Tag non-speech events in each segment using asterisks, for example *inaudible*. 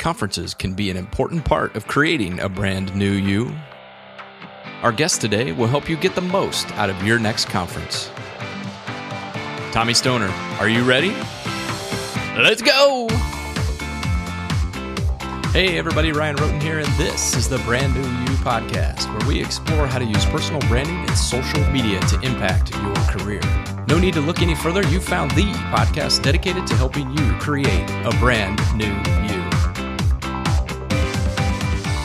conferences can be an important part of creating a brand new you. Our guest today will help you get the most out of your next conference. Tommy Stoner, are you ready? Let's go! Hey everybody, Ryan Rhoten here, and this is the Brand New You podcast, where we explore how to use personal branding and social media to impact your career. No need to look any further, you found the podcast dedicated to helping you create a brand new you.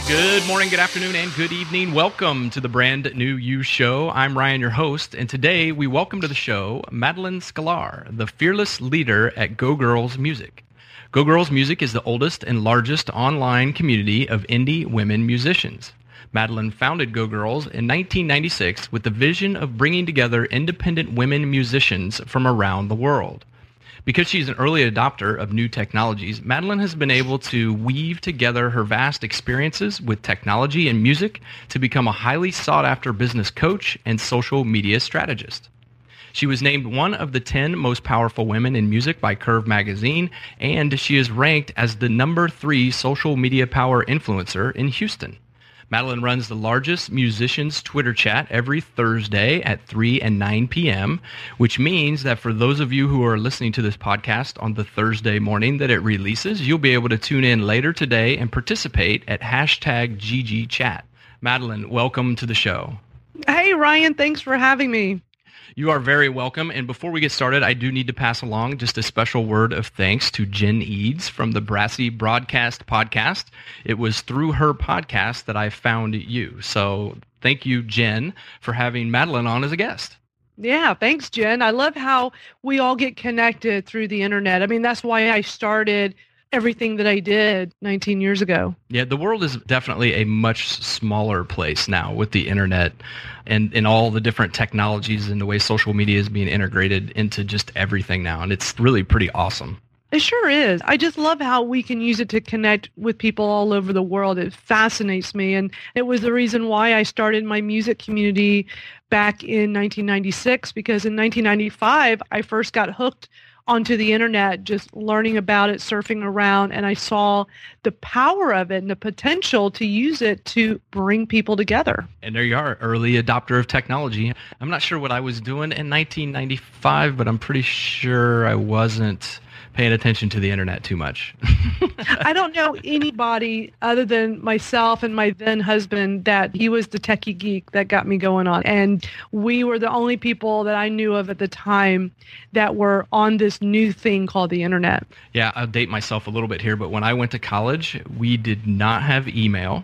Good morning, good afternoon, and good evening. Welcome to the Brand New You Show. I'm Ryan, your host, and today we welcome to the show Madalyn Sklar, the fearless leader at Go Girls Music. Go Girls Music is the oldest and largest online community of indie women musicians. Madalyn founded Go Girls in 1996 with the vision of bringing together independent women musicians from around the world. Because she's an early adopter of new technologies, Madalyn has been able to weave together her vast experiences with technology and music to become a highly sought after business coach and social media strategist. She was named one of the 10 most powerful women in music by Curve Magazine, and she is ranked as the number three social media power influencer in Houston. Madalyn runs the largest musicians Twitter chat every Thursday at 3 and 9 p.m., which means that for those of you who are listening to this podcast on the Thursday morning that it releases, you'll be able to tune in later today and participate at hashtag GGChat. Madalyn, welcome to the show. Hey, Ryan, thanks for having me. You are very welcome. And before we get started, I do need to pass along just a special word of thanks to Jen Eads from the Brassy Broadcast Podcast. It was through her podcast that I found you. So thank you, Jen, for having Madalyn on as a guest. Yeah, thanks, Jen. I love how we all get connected through the internet. I mean, that's why I started everything that I did 19 years ago. Yeah, the world is definitely a much smaller place now with the internet and, and all the different technologies and the way social media is being integrated into just everything now. And it's really pretty awesome. It sure is. I just love how we can use it to connect with people all over the world. It fascinates me. And it was the reason why I started my music community back in 1996 because in 1995 I first got hooked onto the internet, just learning about it, surfing around, and I saw the power of it and the potential to use it to bring people together. And there you are, early adopter of technology. I'm not sure what I was doing in 1995, but I'm pretty sure I wasn't paying attention to the internet too much. *laughs* I don't know anybody other than myself and my then husband that he was the techie geek that got me going on. And we were the only people that I knew of at the time that were on this new thing called the internet. Yeah, I'll date myself a little bit here, but when I went to college, we did not have email.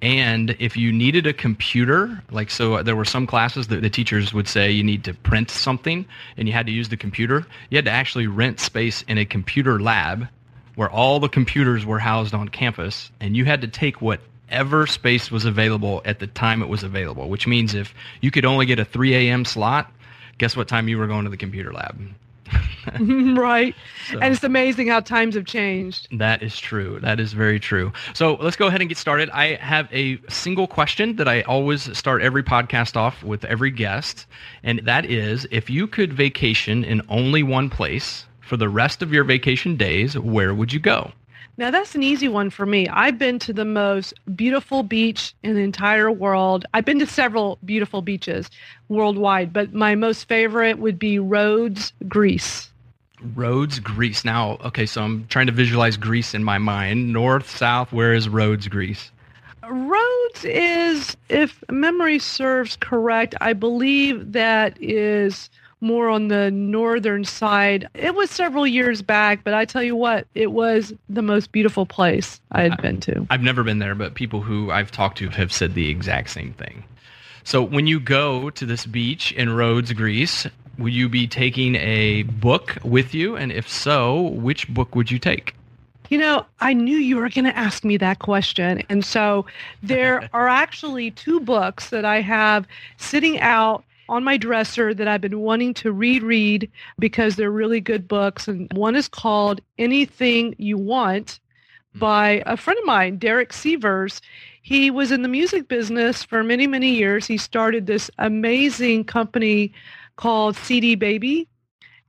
And if you needed a computer, like so there were some classes that the teachers would say you need to print something and you had to use the computer, you had to actually rent space in a computer lab where all the computers were housed on campus and you had to take whatever space was available at the time it was available, which means if you could only get a 3 a.m. slot, guess what time you were going to the computer lab? *laughs* right. So, and it's amazing how times have changed. That is true. That is very true. So let's go ahead and get started. I have a single question that I always start every podcast off with every guest. And that is if you could vacation in only one place for the rest of your vacation days, where would you go? Now that's an easy one for me. I've been to the most beautiful beach in the entire world. I've been to several beautiful beaches worldwide, but my most favorite would be Rhodes, Greece. Rhodes, Greece. Now, okay, so I'm trying to visualize Greece in my mind. North, south, where is Rhodes, Greece? Rhodes is, if memory serves correct, I believe that is more on the northern side. It was several years back, but I tell you what, it was the most beautiful place I had I, been to. I've never been there, but people who I've talked to have said the exact same thing. So when you go to this beach in Rhodes, Greece, will you be taking a book with you? And if so, which book would you take? You know, I knew you were going to ask me that question. And so there *laughs* are actually two books that I have sitting out on my dresser that I've been wanting to reread because they're really good books. And one is called Anything You Want hmm. by a friend of mine, Derek Sivers. He was in the music business for many, many years. He started this amazing company called CD Baby.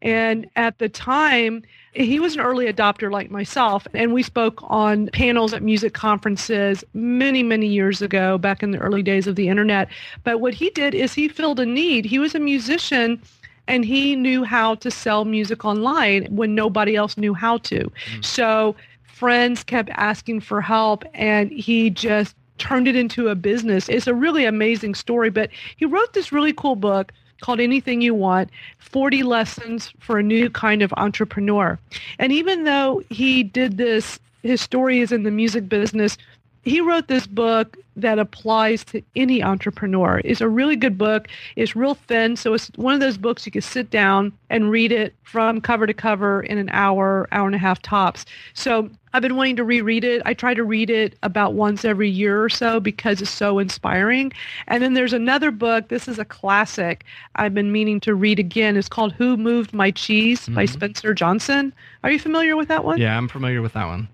And at the time, he was an early adopter like myself. And we spoke on panels at music conferences many, many years ago, back in the early days of the internet. But what he did is he filled a need. He was a musician and he knew how to sell music online when nobody else knew how to. Mm. So friends kept asking for help and he just turned it into a business. It's a really amazing story, but he wrote this really cool book called Anything You Want 40 Lessons for a New Kind of Entrepreneur. And even though he did this, his story is in the music business, he wrote this book that applies to any entrepreneur. It's a really good book. It's real thin, so it's one of those books you can sit down and read it from cover to cover in an hour, hour and a half tops. So I've been wanting to reread it. I try to read it about once every year or so because it's so inspiring. And then there's another book. This is a classic I've been meaning to read again. It's called Who Moved My Cheese mm-hmm. by Spencer Johnson. Are you familiar with that one? Yeah, I'm familiar with that one.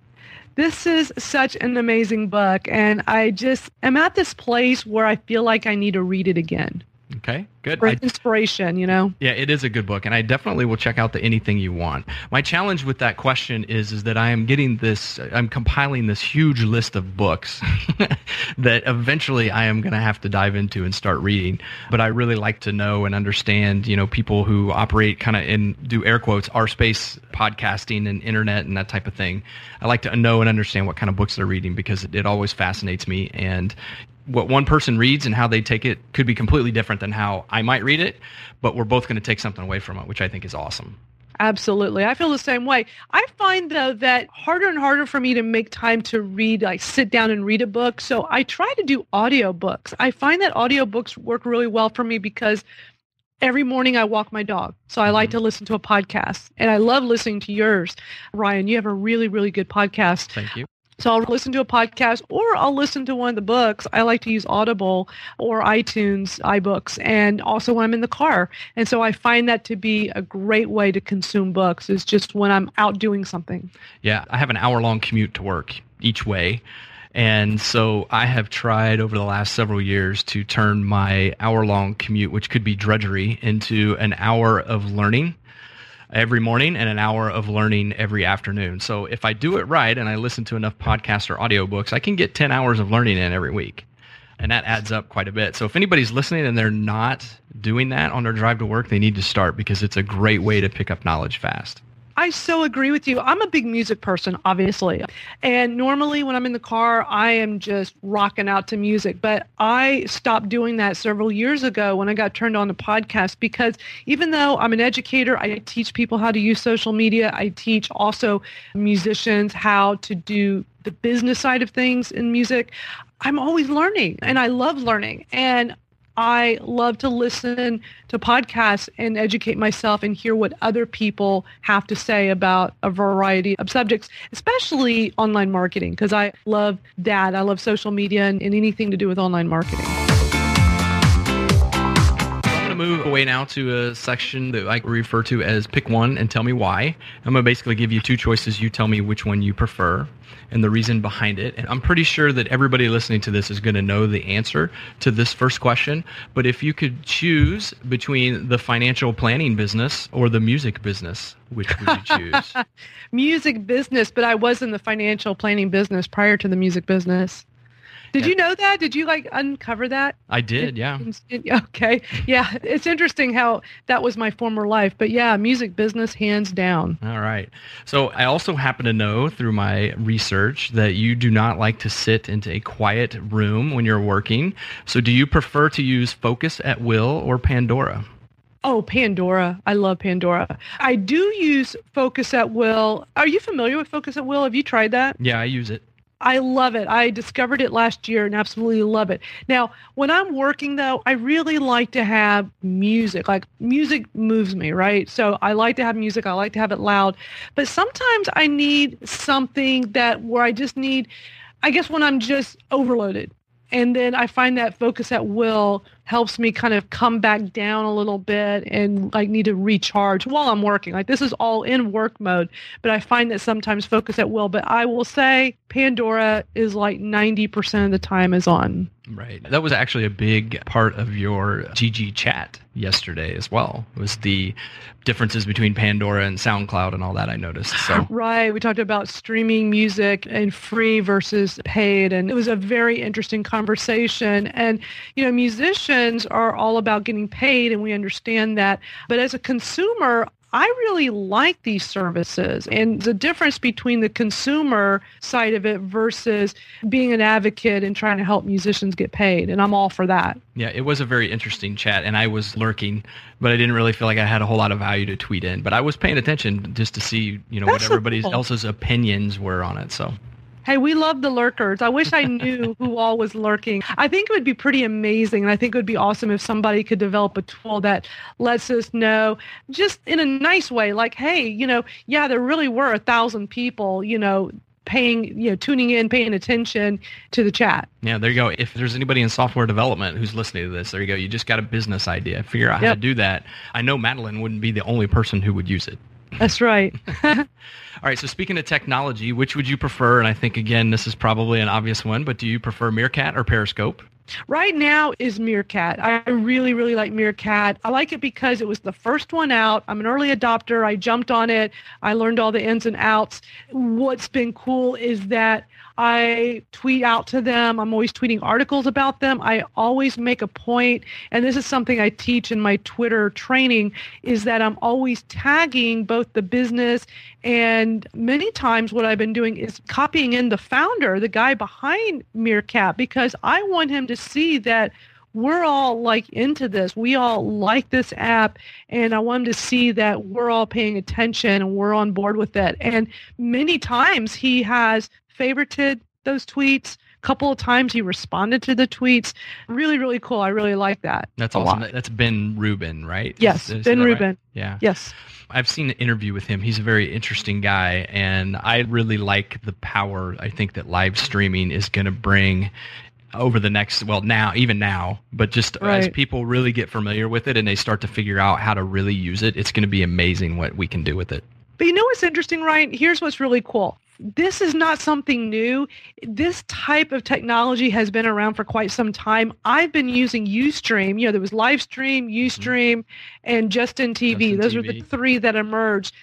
This is such an amazing book, and I just am at this place where I feel like I need to read it again. Okay, good. For inspiration, you know. Yeah, it is a good book, and I definitely will check out the Anything You Want. My challenge with that question is, is that I am getting this, I'm compiling this huge list of books *laughs* that eventually I am going to have to dive into and start reading. But I really like to know and understand, you know, people who operate kind of in do air quotes our space podcasting and internet and that type of thing. I like to know and understand what kind of books they're reading because it, it always fascinates me. And what one person reads and how they take it could be completely different than how I might read it, but we're both going to take something away from it, which I think is awesome. Absolutely. I feel the same way. I find though that harder and harder for me to make time to read, like sit down and read a book. So I try to do audiobooks. I find that audiobooks work really well for me because every morning I walk my dog. So I like mm-hmm. to listen to a podcast and I love listening to yours. Ryan, you have a really, really good podcast. Thank you. So I'll listen to a podcast or I'll listen to one of the books. I like to use Audible or iTunes iBooks and also when I'm in the car. And so I find that to be a great way to consume books is just when I'm out doing something. Yeah, I have an hour long commute to work each way. And so I have tried over the last several years to turn my hour long commute, which could be drudgery, into an hour of learning every morning and an hour of learning every afternoon. So if I do it right and I listen to enough podcasts or audiobooks, I can get 10 hours of learning in every week. And that adds up quite a bit. So if anybody's listening and they're not doing that on their drive to work, they need to start because it's a great way to pick up knowledge fast. I so agree with you. I'm a big music person, obviously. And normally when I'm in the car, I am just rocking out to music. But I stopped doing that several years ago when I got turned on to podcasts because even though I'm an educator, I teach people how to use social media. I teach also musicians how to do the business side of things in music. I'm always learning and I love learning. And I love to listen to podcasts and educate myself and hear what other people have to say about a variety of subjects, especially online marketing, because I love that. I love social media and, and anything to do with online marketing to move away now to a section that I refer to as pick one and tell me why. I'm going to basically give you two choices. You tell me which one you prefer and the reason behind it. And I'm pretty sure that everybody listening to this is going to know the answer to this first question. But if you could choose between the financial planning business or the music business, which would you choose? *laughs* music business, but I was in the financial planning business prior to the music business. Did yeah. you know that? Did you like uncover that? I did, yeah. Okay. Yeah. It's interesting how that was my former life. But yeah, music business hands down. All right. So I also happen to know through my research that you do not like to sit into a quiet room when you're working. So do you prefer to use Focus at Will or Pandora? Oh, Pandora. I love Pandora. I do use Focus at Will. Are you familiar with Focus at Will? Have you tried that? Yeah, I use it. I love it. I discovered it last year and absolutely love it. Now, when I'm working though, I really like to have music. Like music moves me, right? So I like to have music. I like to have it loud. But sometimes I need something that where I just need I guess when I'm just overloaded. And then I find that focus at will helps me kind of come back down a little bit and like need to recharge while I'm working. Like this is all in work mode, but I find that sometimes focus at will. But I will say Pandora is like 90% of the time is on. Right. That was actually a big part of your GG chat yesterday as well. It was the differences between Pandora and SoundCloud and all that I noticed. So *gasps* Right. We talked about streaming music and free versus paid and it was a very interesting conversation and you know musicians are all about getting paid and we understand that. But as a consumer, I really like these services and the difference between the consumer side of it versus being an advocate and trying to help musicians get paid. And I'm all for that. Yeah, it was a very interesting chat and I was lurking, but I didn't really feel like I had a whole lot of value to tweet in. But I was paying attention just to see, you know, That's what everybody cool. else's opinions were on it. So Hey, we love the lurkers. I wish I knew *laughs* who all was lurking. I think it would be pretty amazing. And I think it would be awesome if somebody could develop a tool that lets us know just in a nice way, like, hey, you know, yeah, there really were a thousand people, you know, paying, you know, tuning in, paying attention to the chat. Yeah, there you go. If there's anybody in software development who's listening to this, there you go. You just got a business idea. Figure out how to do that. I know Madalyn wouldn't be the only person who would use it. That's right. *laughs* All right, so speaking of technology, which would you prefer? And I think, again, this is probably an obvious one, but do you prefer Meerkat or Periscope? Right now is Meerkat. I really, really like Meerkat. I like it because it was the first one out. I'm an early adopter. I jumped on it. I learned all the ins and outs. What's been cool is that I tweet out to them. I'm always tweeting articles about them. I always make a point, and this is something I teach in my Twitter training, is that I'm always tagging both the business and many times what I've been doing is copying in the founder, the guy behind Meerkat, because I want him to see that we're all like into this. We all like this app and I want him to see that we're all paying attention and we're on board with it. And many times he has favorited those tweets. A couple of times he responded to the tweets. Really, really cool. I really like that. That's awesome. lot. That's Ben Rubin, right? Yes, Is- is Ben that right? Rubin. Yeah. Yes. I've seen an interview with him. He's a very interesting guy, and I really like the power I think that live streaming is going to bring over the next, well, now, even now, but just as people really get familiar with it and they start to figure out how to really use it, it's going to be amazing what we can do with it. But you know what's interesting, Ryan? Here's what's really cool. This is not something new. This type of technology has been around for quite some time. I've been using Ustream. You know, there was Livestream, mm-hmm. Ustream, and Justin TV. Justin Those were TV. the three that emerged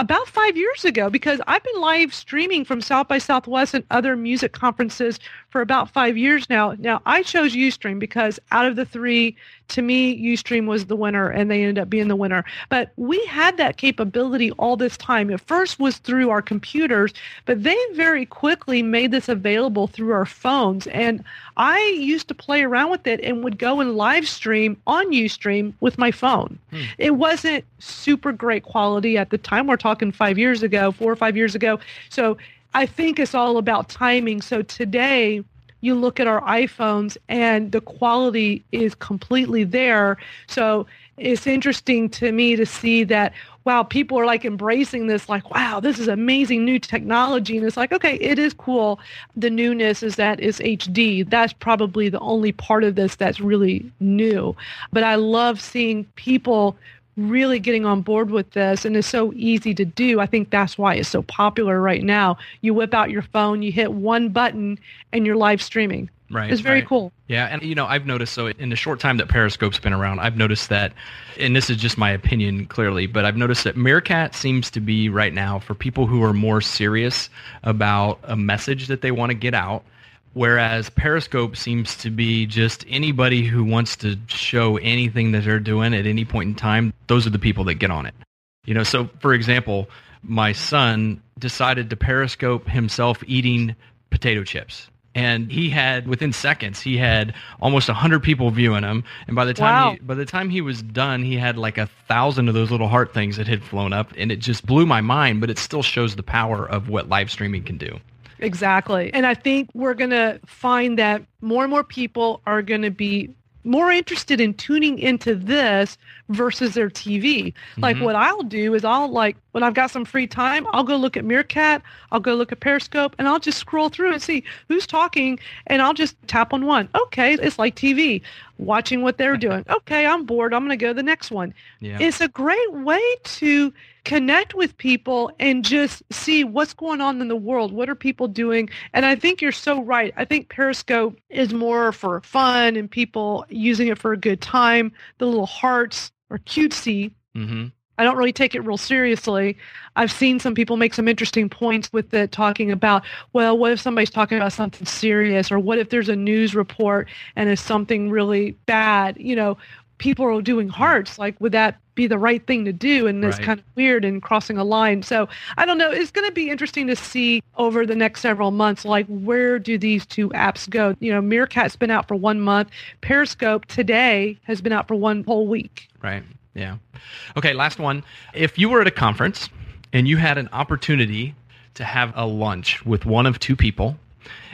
about five years ago because I've been live streaming from South by Southwest and other music conferences for about five years now. Now, I chose Ustream because out of the three, to me, Ustream was the winner and they ended up being the winner. But we had that capability all this time. It first was through our computers, but they very quickly made this available through our phones. And I used to play around with it and would go and live stream on Ustream with my phone. Hmm. It wasn't super great quality at the time. We're talking five years ago, four or five years ago. So I think it's all about timing. So today, you look at our iPhones and the quality is completely there. So it's interesting to me to see that, wow, people are like embracing this, like, wow, this is amazing new technology. And it's like, okay, it is cool. The newness is that it's HD. That's probably the only part of this that's really new. But I love seeing people really getting on board with this and it's so easy to do. I think that's why it's so popular right now. You whip out your phone, you hit one button and you're live streaming. Right. It's very right. cool. Yeah, and you know, I've noticed so in the short time that Periscope's been around, I've noticed that and this is just my opinion clearly, but I've noticed that Meerkat seems to be right now for people who are more serious about a message that they want to get out. Whereas Periscope seems to be just anybody who wants to show anything that they're doing at any point in time, those are the people that get on it. You know, so for example, my son decided to Periscope himself eating potato chips. And he had within seconds he had almost a hundred people viewing him, and by the time Wow. he, by the time he was done, he had like a thousand of those little heart things that had flown up, and it just blew my mind. But it still shows the power of what live streaming can do. Exactly. And I think we're going to find that more and more people are going to be more interested in tuning into this versus their TV. Like Mhm. what I'll do is I'll like when I've got some free time, I'll go look at Meerkat, I'll go look at Periscope, and I'll just scroll through and see who's talking, and I'll just tap on one. Okay, it's like TV, watching what they're doing. *laughs* Okay, I'm bored. I'm going to go to the next one. Yeah. It's a great way to connect with people and just see what's going on in the world. What are people doing? And I think you're so right. I think Periscope is more for fun and people using it for a good time. The little hearts are cutesy. hmm I don't really take it real seriously. I've seen some people make some interesting points with it, talking about, well, what if somebody's talking about something serious, or what if there's a news report and it's something really bad? You know, people are doing hearts. Like, would that be the right thing to do? And it's Right. kind of weird and crossing a line. So I don't know. It's going to be interesting to see over the next several months, like where do these two apps go? You know, Meerkat's been out for one month. Periscope today has been out for one whole week. Right. Yeah. Okay, last one. If you were at a conference and you had an opportunity to have a lunch with one of two people,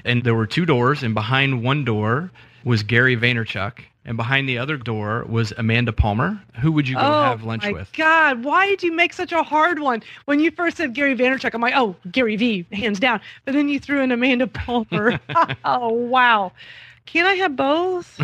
and there were two doors, and behind one door was Gary Vaynerchuk, and behind the other door was Amanda Palmer, who would you go oh have lunch with? Oh my with? God, why did you make such a hard one? When you first said Gary Vaynerchuk, I'm like, oh, Gary V, hands down. But then you threw in Amanda Palmer. *laughs* *laughs* oh wow, can I have both,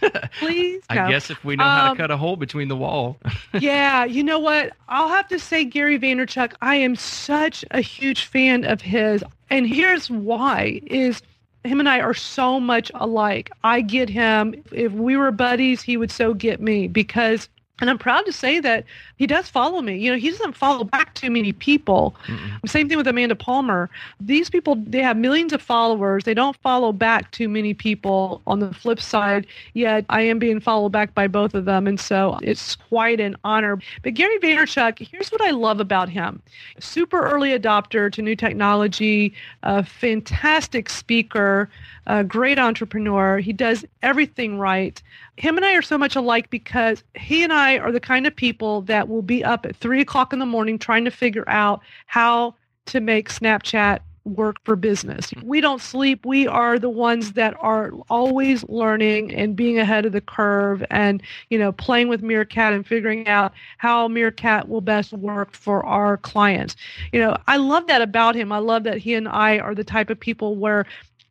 *laughs* please? I guess if we know how to Um, cut a hole between the wall. yeah, you know what? I'll have to say Gary Vaynerchuk, I am such a huge fan of his. And here's why is him and I are so much alike. I get him. If we were buddies, he would so get me because and I'm proud to say that he does follow me. You know, he doesn't follow back too many people. Mm-mm. Same thing with Amanda Palmer. These people, they have millions of followers. They don't follow back too many people. On the flip side, yet I am being followed back by both of them. And so it's quite an honor. But Gary Vaynerchuk, here's what I love about him. Super early adopter to new technology, a fantastic speaker, a great entrepreneur. He does everything right. Him and I are so much alike because he and I are the kind of people that will be up at three o'clock in the morning trying to figure out how to make Snapchat work for business. Hmm. We don't sleep. We are the ones that are always learning and being ahead of the curve and, you know, playing with Meerkat and figuring out how Meerkat will best work for our clients. You know, I love that about him. I love that he and I are the type of people where,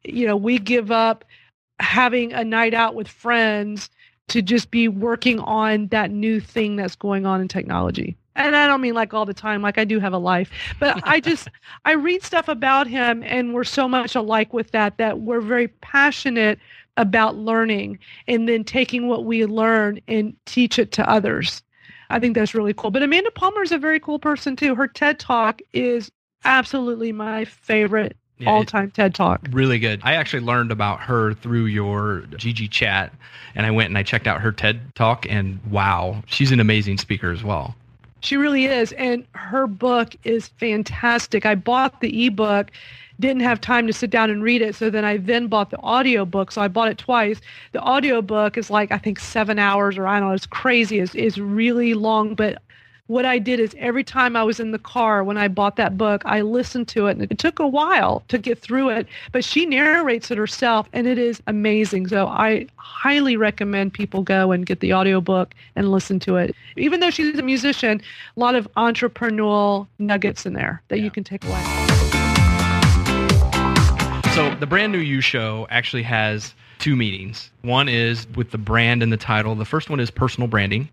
you know, we give up having a night out with friends to just be working on that new thing that's going on in technology. And I don't mean like all the time, like I do have a life, but *laughs* I just, I read stuff about him and we're so much alike with that, that we're very passionate about learning and then taking what we learn and teach it to others. I think that's really cool. But Amanda Palmer is a very cool person too. Her TED Talk is absolutely my favorite Yeah, All time TED Talk. Really good. I actually learned about her through your GG chat, and I went and I checked out her TED talk, and wow, she's an amazing speaker as well. She really is. And her book is fantastic. I bought the ebook, didn't have time to sit down and read it. So then I then bought the audio book. So I bought it twice. The audio book is like, I think seven hours or I don't know, it's crazy. It's, it's really long. But what I did is every time I was in the car when I bought that book, I listened to it and it took a while to get through it, but she narrates it herself and it is amazing. So I highly recommend people go and get the audiobook and listen to it. Even though she's a musician, a lot of entrepreneurial nuggets in there that Yeah. you can take away. So the brand new You show actually has two meetings. One is with the brand and the title. The first one is personal branding.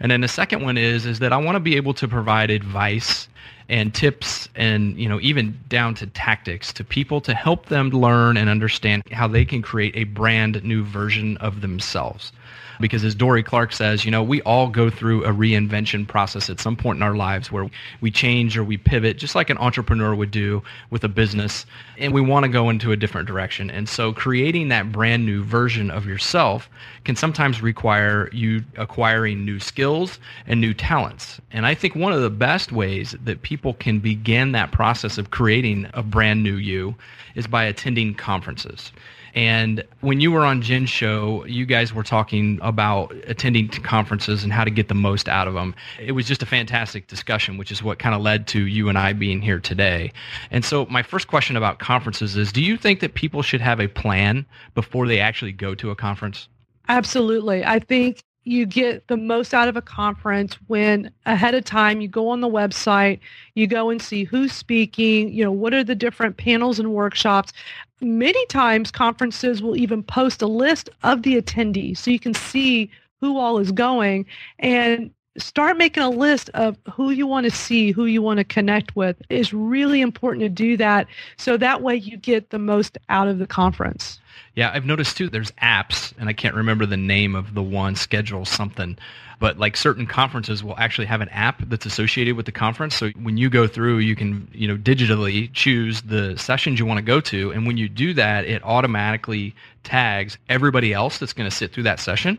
And then the second one is is that I want to be able to provide advice and tips and you know even down to tactics to people to help them learn and understand how they can create a brand new version of themselves. Because as Dorie Clark says, you know, we all go through a reinvention process at some point in our lives where we change or we pivot, just like an entrepreneur would do with a business, and we want to go into a different direction. And so creating that brand new version of yourself can sometimes require you acquiring new skills and new talents. And I think one of the best ways that people can begin that process of creating a brand new you is by attending conferences. And when you were on Jen's show, you guys were talking about attending conferences and how to get the most out of them. It was just a fantastic discussion, which is what kind of led to you and I being here today. And so, my first question about conferences is Do you think that people should have a plan before they actually go to a conference? Absolutely. I think you get the most out of a conference when ahead of time you go on the website, you go and see who's speaking, you know, what are the different panels and workshops. Many times conferences will even post a list of the attendees so you can see who all is going and start making a list of who you want to see, who you want to connect with. It's really important to do that so that way you get the most out of the conference. Yeah, I've noticed too there's apps and I can't remember the name of the one schedule something but like certain conferences will actually have an app that's associated with the conference so when you go through you can you know digitally choose the sessions you want to go to and when you do that it automatically tags everybody else that's going to sit through that session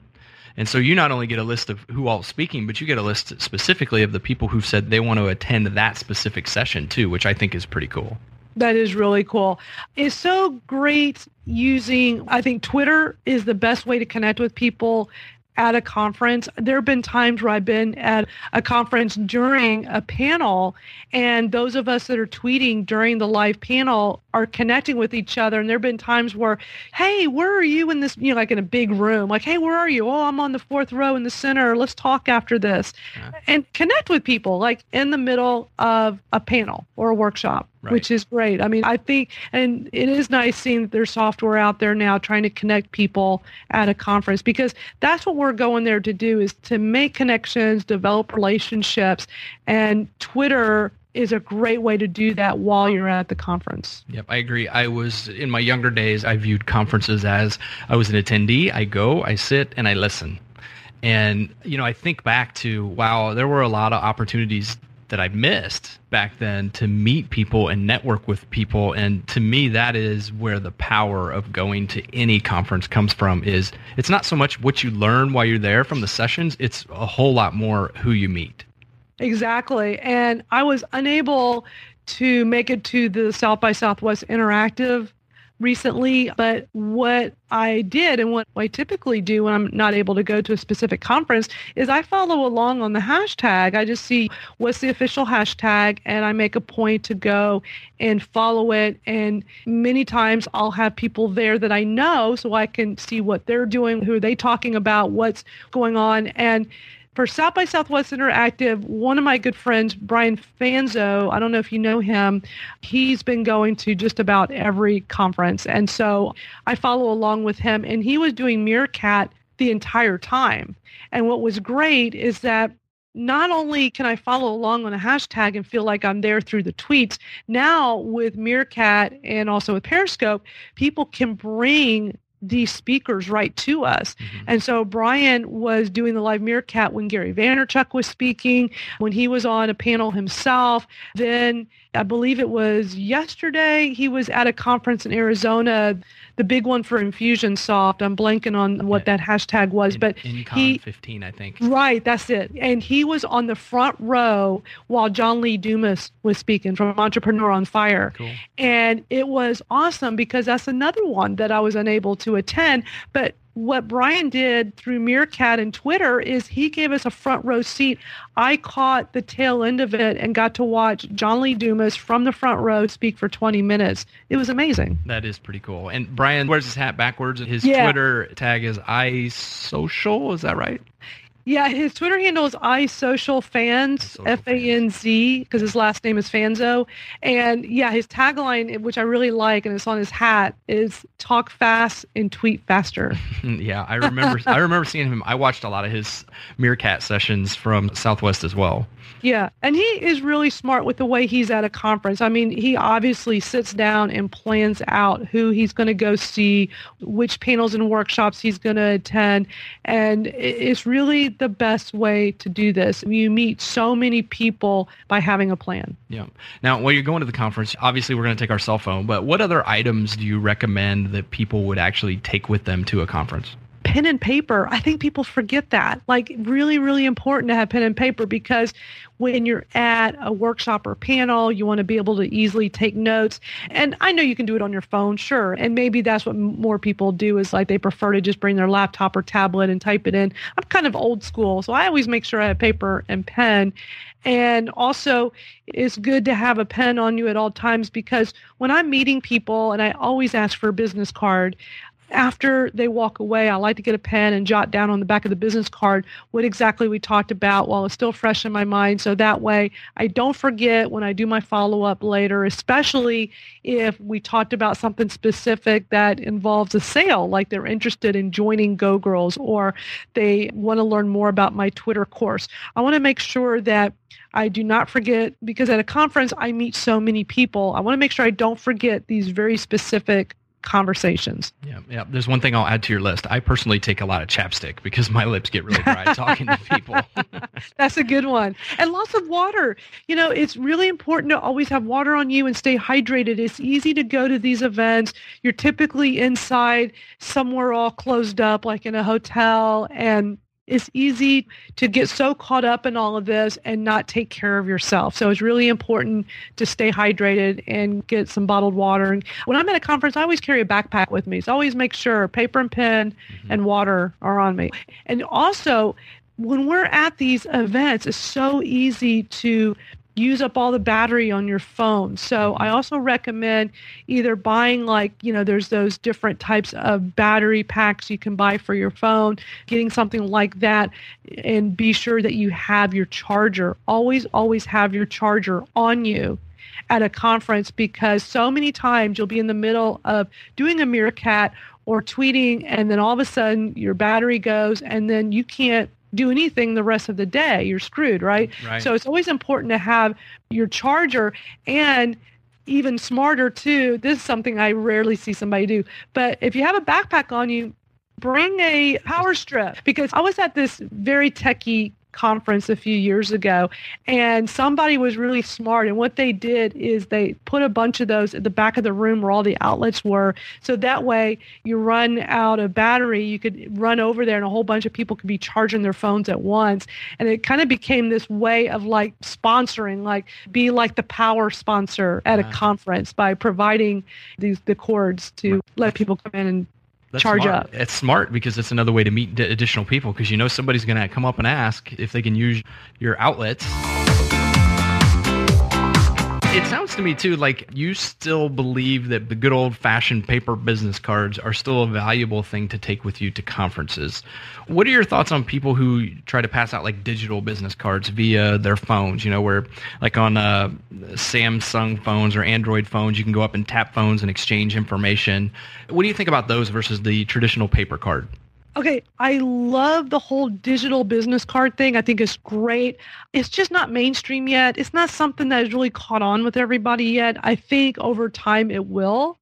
and so you not only get a list of who all is speaking, but you get a list specifically of the people who've said they want to attend that specific session too, which I think is pretty cool. That is really cool. It's so great using, I think Twitter is the best way to connect with people at a conference. There have been times where I've been at a conference during a panel, and those of us that are tweeting during the live panel are connecting with each other. And there have been times where, hey, where are you in this, you know, like in a big room? Like, hey, where are you? Oh, I'm on the fourth row in the center. Let's talk after this. Yeah. And connect with people like in the middle of a panel or a workshop. Right. which is great. I mean, I think, and it is nice seeing that there's software out there now trying to connect people at a conference because that's what we're going there to do is to make connections, develop relationships, and Twitter is a great way to do that while you're at the conference. Yep, I agree. I was in my younger days, I viewed conferences as I was an attendee. I go, I sit, and I listen. And, you know, I think back to, wow, there were a lot of opportunities that I missed back then to meet people and network with people. And to me, that is where the power of going to any conference comes from is it's not so much what you learn while you're there from the sessions, it's a whole lot more who you meet. Exactly. And I was unable to make it to the South by Southwest Interactive recently, but what I did and what I typically do when I'm not able to go to a specific conference is I follow along on the hashtag. I just see what's the official hashtag and I make a point to go and follow it. And many times I'll have people there that I know so I can see what they're doing, who are they talking about, what's going on. And for South by Southwest Interactive, one of my good friends, Brian Fanzo, I don't know if you know him, he's been going to just about every conference. And so I follow along with him, and he was doing Meerkat the entire time. And what was great is that not only can I follow along on a hashtag and feel like I'm there through the tweets, now with Meerkat and also with Periscope, people can bring these speakers right to us. Mm-hmm. And so Brian was doing the live Meerkat when Gary Vaynerchuk was speaking, when he was on a panel himself. Then I believe it was yesterday, he was at a conference in Arizona the big one for Infusionsoft. I'm blanking on what that hashtag was, in, but Incon he 15, I think. Right, that's it. And he was on the front row while John Lee Dumas was speaking from Entrepreneur on Fire. Cool. And it was awesome because that's another one that I was unable to attend, but what Brian did through Meerkat and Twitter is he gave us a front row seat. I caught the tail end of it and got to watch John Lee Dumas from the front row speak for 20 minutes. It was amazing. That is pretty cool. And Brian wears his hat backwards. His yeah. Twitter tag is iSocial. Is that right? Yeah, his Twitter handle is iSocialFanz, F A N Z, because his last name is Fanzo. And yeah, his tagline, which I really like, and it's on his hat, is "Talk fast and tweet faster." *laughs* yeah, I remember. I remember seeing him. I watched a lot of his Meerkat sessions from Southwest as well. Yeah, and he is really smart with the way he's at a conference. I mean, he obviously sits down and plans out who he's going to go see, which panels and workshops he's going to attend, and it's really the best way to do this. You meet so many people by having a plan. Yeah. Now, while you're going to the conference, obviously we're going to take our cell phone, but what other items do you recommend that people would actually take with them to a conference? Pen and paper. I think people forget that. Like really, really important to have pen and paper because when you're at a workshop or panel, you want to be able to easily take notes. And I know you can do it on your phone, sure. And maybe that's what more people do is like they prefer to just bring their laptop or tablet and type it in. I'm kind of old school, so I always make sure I have paper and pen. And also, it's good to have a pen on you at all times because when I'm meeting people, and I always ask for a business card, after they walk away, I like to get a pen and jot down on the back of the business card what exactly we talked about while it's still fresh in my mind. So that way I don't forget when I do my follow up later, especially if we talked about something specific that involves a sale, like they're interested in joining Go Girls or they want to learn more about my Twitter course. I want to make sure that I do not forget because at a conference I meet so many people. I want to make sure I don't forget these very specific conversations. Yeah, yeah. There's one thing I'll add to your list. I personally take a lot of chapstick because my lips get really dry *laughs* talking to people. *laughs* That's a good one. And lots of water. You know, it's really important to always have water on you and stay hydrated. It's easy to go to these events. You're typically inside somewhere all closed up like in a hotel and it's easy to get so caught up in all of this and not take care of yourself. So it's really important to stay hydrated and get some bottled water. And when I'm at a conference, I always carry a backpack with me. So always make sure paper and pen mm-hmm. and water are on me. And also, when we're at these events, it's so easy to use up all the battery on your phone. So mm-hmm. I also recommend either buying like, you know, there's those different types of battery packs you can buy for your phone, getting something like that and be sure that you have your charger. Always always have your charger on you at a conference because so many times you'll be in the middle of doing a meerkat or tweeting and then all of a sudden your battery goes and then you can't do anything the rest of the day, you're screwed, right? right? So it's always important to have your charger and even smarter too. This is something I rarely see somebody do. But if you have a backpack on you, bring a power strip because I was at this very techie conference a few years ago and somebody was really smart and what they did is they put a bunch of those at the back of the room where all the outlets were so that way you run out of battery you could run over there and a whole bunch of people could be charging their phones at once and it kind of became this way of like sponsoring like be like the power sponsor at a conference by providing these the cords to let people come in and that's charge smart. up. It's smart because it's another way to meet additional people because you know somebody's going to come up and ask if they can use your outlets it sounds to me too like you still believe that the good old fashioned paper business cards are still a valuable thing to take with you to conferences. What are your thoughts on people who try to pass out like digital business cards via their phones? You know, where like on uh, Samsung phones or Android phones, you can go up and tap phones and exchange information. What do you think about those versus the traditional paper card? Okay, I love the whole digital business card thing. I think it's great. It's just not mainstream yet. It's not something that has really caught on with everybody yet. I think over time it will.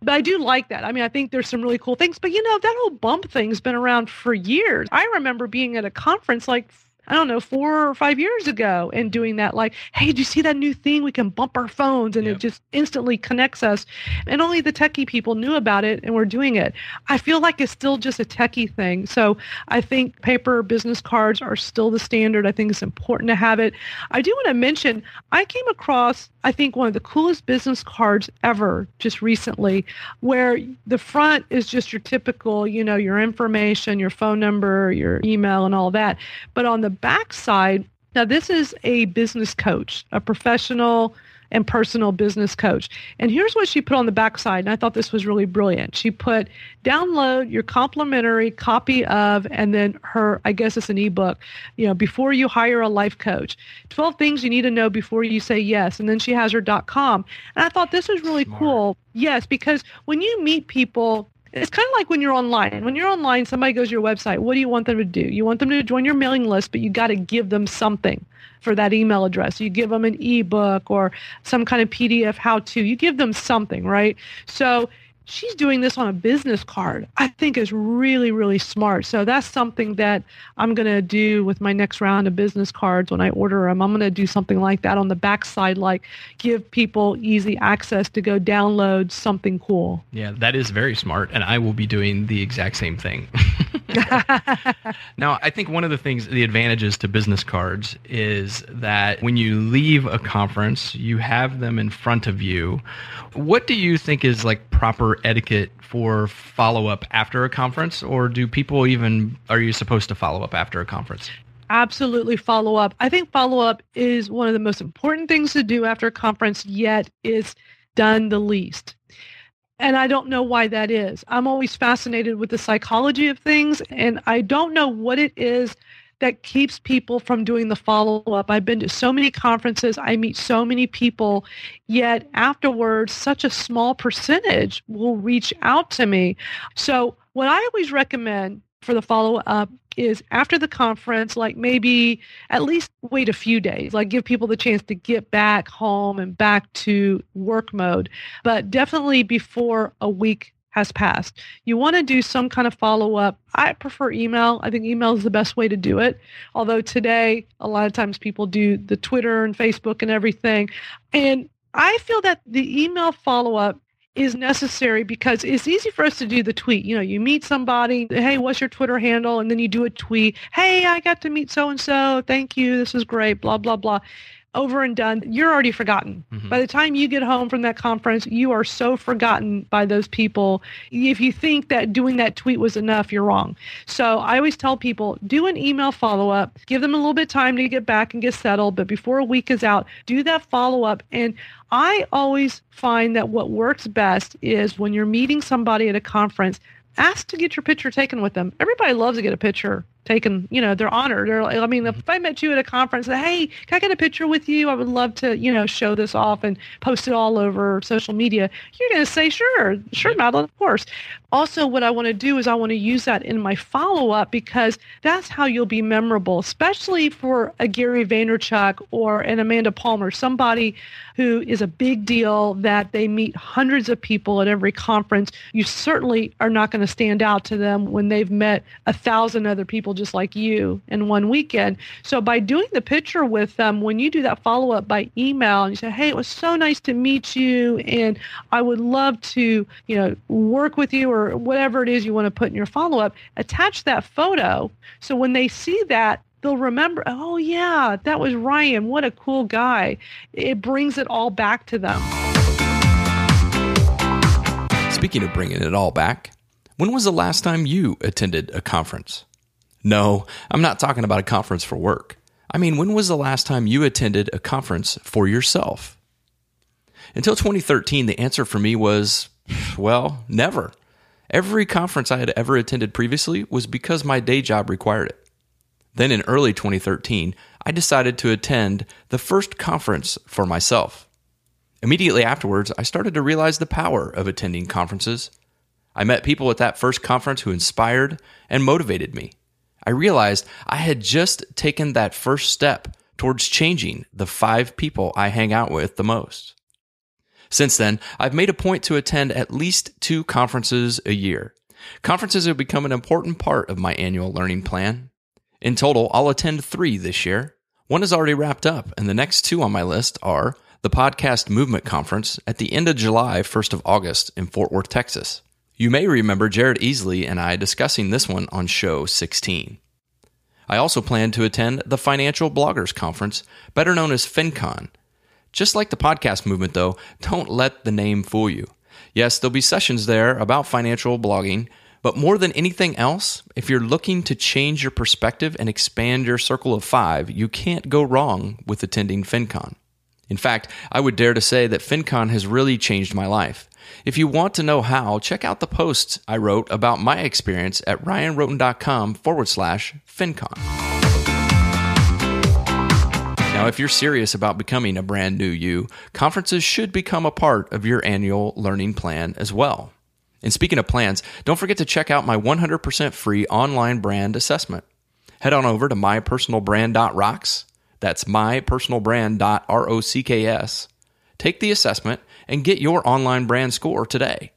But I do like that. I mean, I think there's some really cool things. But you know, that whole bump thing's been around for years. I remember being at a conference like I don't know, four or five years ago and doing that like, hey, do you see that new thing? We can bump our phones and yep. it just instantly connects us. And only the techie people knew about it and were doing it. I feel like it's still just a techie thing. So I think paper business cards are still the standard. I think it's important to have it. I do want to mention, I came across, I think, one of the coolest business cards ever just recently, where the front is just your typical, you know, your information, your phone number, your email, and all that. But on the backside, now this is a business coach, a professional and personal business coach. And here's what she put on the backside, and I thought this was really brilliant. She put download your complimentary copy of, and then her, I guess it's an ebook, you know, before you hire a life coach, 12 things you need to know before you say yes. And then she has her dot .com. And I thought this was really Smart. cool. Yes, because when you meet people it's kind of like when you're online. When you're online, somebody goes to your website. What do you want them to do? You want them to join your mailing list, but you got to give them something for that email address. You give them an ebook or some kind of PDF how to. You give them something, right? So she's doing this on a business card i think is really really smart. So that's something that i'm going to do with my next round of business cards when i order them i'm going to do something like that on the backside like give people easy access to go download something cool. Yeah that is very smart and i will be doing the exact same thing. *laughs* Now i think one of the things the advantages to business cards is that when you leave a conference you have them in front of you. What do you think is like proper etiquette for follow up after a conference, or do people even are you supposed to follow up after a conference? Absolutely follow up. I think follow up is one of the most important things to do after a conference, yet is done the least. And I don't know why that is. I'm always fascinated with the psychology of things, and I don't know what it is that keeps people from doing the follow up. I've been to so many conferences, I meet so many people, yet afterwards, such a small percentage will reach out to me. So, what I always recommend for the follow up is after the conference, like maybe at least wait a few days, like give people the chance to get back home and back to work mode, but definitely before a week has passed. You want to do some kind of follow up. I prefer email. I think email is the best way to do it. Although today, a lot of times people do the Twitter and Facebook and everything. And I feel that the email follow up is necessary because it's easy for us to do the tweet. You know, you meet somebody, hey, what's your Twitter handle? And then you do a tweet, hey, I got to meet so and so. Thank you. This is great. Blah, blah, blah over and done, you're already forgotten. Mm-hmm. By the time you get home from that conference, you are so forgotten by those people. If you think that doing that tweet was enough, you're wrong. So I always tell people do an email follow up, give them a little bit of time to get back and get settled. But before a week is out, do that follow up. And I always find that what works best is when you're meeting somebody at a conference, ask to get your picture taken with them. Everybody loves to get a picture taken, you know, they're honored. They're like, I mean, if mm-hmm. I met you at a conference, say, hey, can I get a picture with you? I would love to, you know, show this off and post it all over social media. You're going to say, sure, sure, Madalyn, of course. Also, what I want to do is I want to use that in my follow up because that's how you'll be memorable, especially for a Gary Vaynerchuk or an Amanda Palmer, somebody who is a big deal that they meet hundreds of people at every conference. You certainly are not going to stand out to them when they've met a thousand other people just like you in one weekend. So by doing the picture with them, when you do that follow up by email and you say, hey, it was so nice to meet you and I would love to, you know, work with you or whatever it is you want to put in your follow up, attach that photo. So when they see that, they'll remember, oh, yeah, that was Ryan. What a cool guy. It brings it all back to them. Speaking of bringing it all back, when was the last time you attended a conference? No, I'm not talking about a conference for work. I mean, when was the last time you attended a conference for yourself? Until 2013, the answer for me was, well, never. Every conference I had ever attended previously was because my day job required it. Then in early 2013, I decided to attend the first conference for myself. Immediately afterwards, I started to realize the power of attending conferences. I met people at that first conference who inspired and motivated me. I realized I had just taken that first step towards changing the five people I hang out with the most. Since then, I've made a point to attend at least two conferences a year. Conferences have become an important part of my annual learning plan. In total, I'll attend three this year. One is already wrapped up, and the next two on my list are the Podcast Movement Conference at the end of July, 1st of August in Fort Worth, Texas, you may remember Jared Easley and I discussing this one on show 16. I also plan to attend the Financial Bloggers Conference, better known as FinCon. Just like the podcast movement, though, don't let the name fool you. Yes, there'll be sessions there about financial blogging, but more than anything else, if you're looking to change your perspective and expand your circle of five, you can't go wrong with attending FinCon. In fact, I would dare to say that FinCon has really changed my life. If you want to know how, check out the posts I wrote about my experience at ryanrhoten.com forward slash FinCon. Now, if you're serious about becoming a brand new you, conferences should become a part of your annual learning plan as well. And speaking of plans, don't forget to check out my 100% free online brand assessment. Head on over to mypersonalbrand.rocks. That's mypersonalbrand.rocks. Take the assessment and get your online brand score today.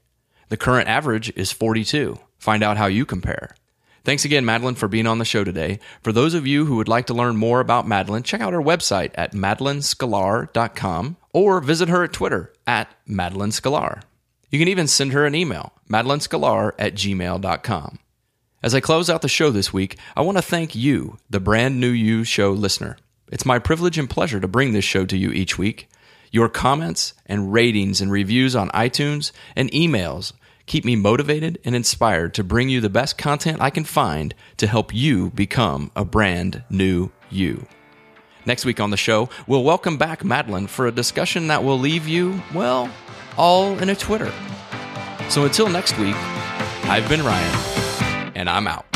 The current average is 42. Find out how you compare. Thanks again, Madalyn, for being on the show today. For those of you who would like to learn more about Madalyn, check out her website at madalynsklar.com or visit her at Twitter at Madalyn Sklar. You can even send her an email, madalynsklar at gmail.com. As I close out the show this week, I want to thank you, the brand new You Show listener. It's my privilege and pleasure to bring this show to you each week. Your comments and ratings and reviews on iTunes and emails keep me motivated and inspired to bring you the best content I can find to help you become a brand new you. Next week on the show, we'll welcome back Madalyn for a discussion that will leave you, well, all in a Twitter. So until next week, I've been Ryan, and I'm out.